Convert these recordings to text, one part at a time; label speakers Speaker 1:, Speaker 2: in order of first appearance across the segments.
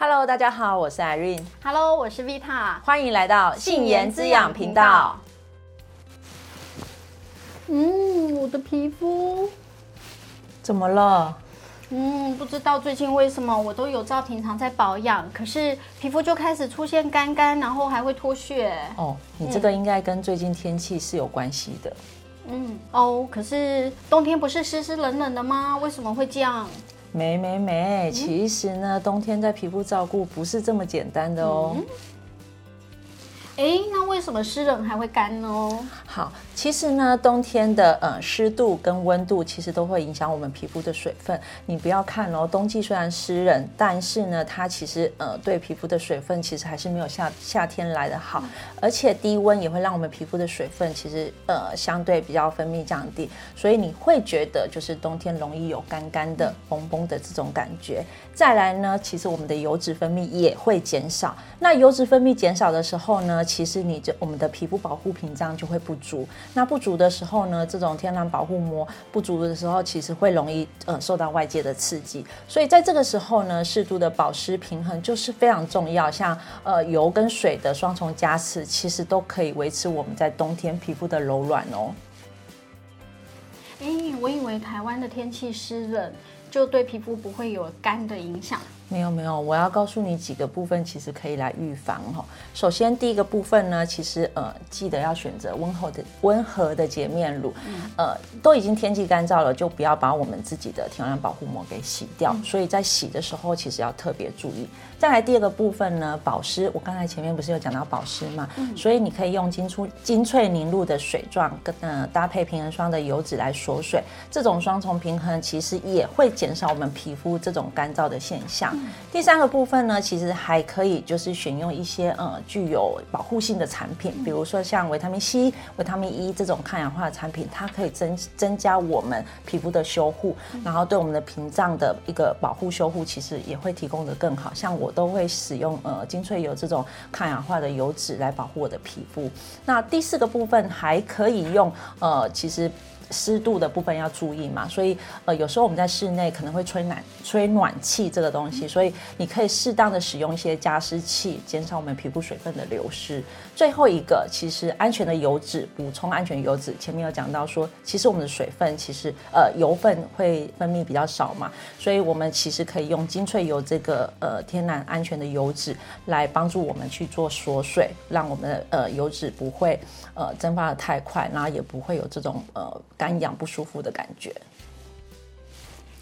Speaker 1: Hello，大家好，我是 Irene。
Speaker 2: Hello，我是 Vita。
Speaker 1: 欢迎来到杏颜滋养频道。
Speaker 2: 嗯，我的皮肤
Speaker 1: 怎么了？
Speaker 2: 嗯，不知道最近为什么我都有照平常在保养，可是皮肤就开始出现干干，然后还会脱屑。
Speaker 1: 哦，你这个应该跟最近天气是有关系的。
Speaker 2: 嗯，哦，可是冬天不是湿湿冷冷的吗？为什么会这样？
Speaker 1: 没没没，其实呢，冬天在皮肤照顾不是这么简单的哦。
Speaker 2: 哎，那为什么湿冷还会干呢？
Speaker 1: 好，其实呢，冬天的呃湿度跟温度其实都会影响我们皮肤的水分。你不要看哦，冬季虽然湿冷，但是呢，它其实呃对皮肤的水分其实还是没有夏夏天来的好。嗯、而且低温也会让我们皮肤的水分其实呃相对比较分泌降低，所以你会觉得就是冬天容易有干干的、绷绷的这种感觉。再来呢，其实我们的油脂分泌也会减少。那油脂分泌减少的时候呢，其实你就我们的皮肤保护屏障就会不足，那不足的时候呢，这种天然保护膜不足的时候，其实会容易呃受到外界的刺激，所以在这个时候呢，适度的保湿平衡就是非常重要。像呃油跟水的双重加持，其实都可以维持我们在冬天皮肤的柔软哦。
Speaker 2: 哎，我以为台湾的天气湿冷，就对皮肤不会有干的影响。
Speaker 1: 没有没有，我要告诉你几个部分，其实可以来预防哈。首先第一个部分呢，其实呃记得要选择温和的温和的洁面乳，呃都已经天气干燥了，就不要把我们自己的天然保护膜给洗掉。所以在洗的时候，其实要特别注意。再来第二个部分呢，保湿，我刚才前面不是有讲到保湿嘛，所以你可以用精出精粹凝露的水状跟呃搭配平衡霜的油脂来锁水，这种双重平衡其实也会减少我们皮肤这种干燥的现象。第三个部分呢，其实还可以就是选用一些呃具有保护性的产品，比如说像维他命 C、维他命 E 这种抗氧化的产品，它可以增增加我们皮肤的修护，然后对我们的屏障的一个保护修护，其实也会提供的更好。像我都会使用呃精粹油这种抗氧化的油脂来保护我的皮肤。那第四个部分还可以用呃，其实。湿度的部分要注意嘛，所以呃有时候我们在室内可能会吹暖吹暖气这个东西，所以你可以适当的使用一些加湿器，减少我们皮肤水分的流失。最后一个，其实安全的油脂补充安全油脂，前面有讲到说，其实我们的水分其实呃油分会分泌比较少嘛，所以我们其实可以用精粹油这个呃天然安全的油脂来帮助我们去做锁水，让我们的呃油脂不会呃蒸发得太快，然后也不会有这种呃。干痒不舒服的感觉，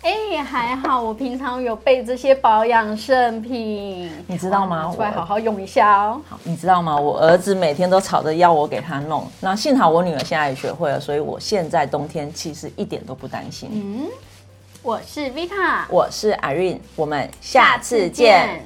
Speaker 2: 哎、欸，还好我平常有备这些保养圣品，
Speaker 1: 你知道吗？
Speaker 2: 出来好好用一下哦。
Speaker 1: 好，你知道吗？我儿子每天都吵着要我给他弄，那幸好我女儿现在也学会了，所以我现在冬天其实一点都不担心。
Speaker 2: 嗯，我是 Vita，
Speaker 1: 我是 Irene，我们下次见。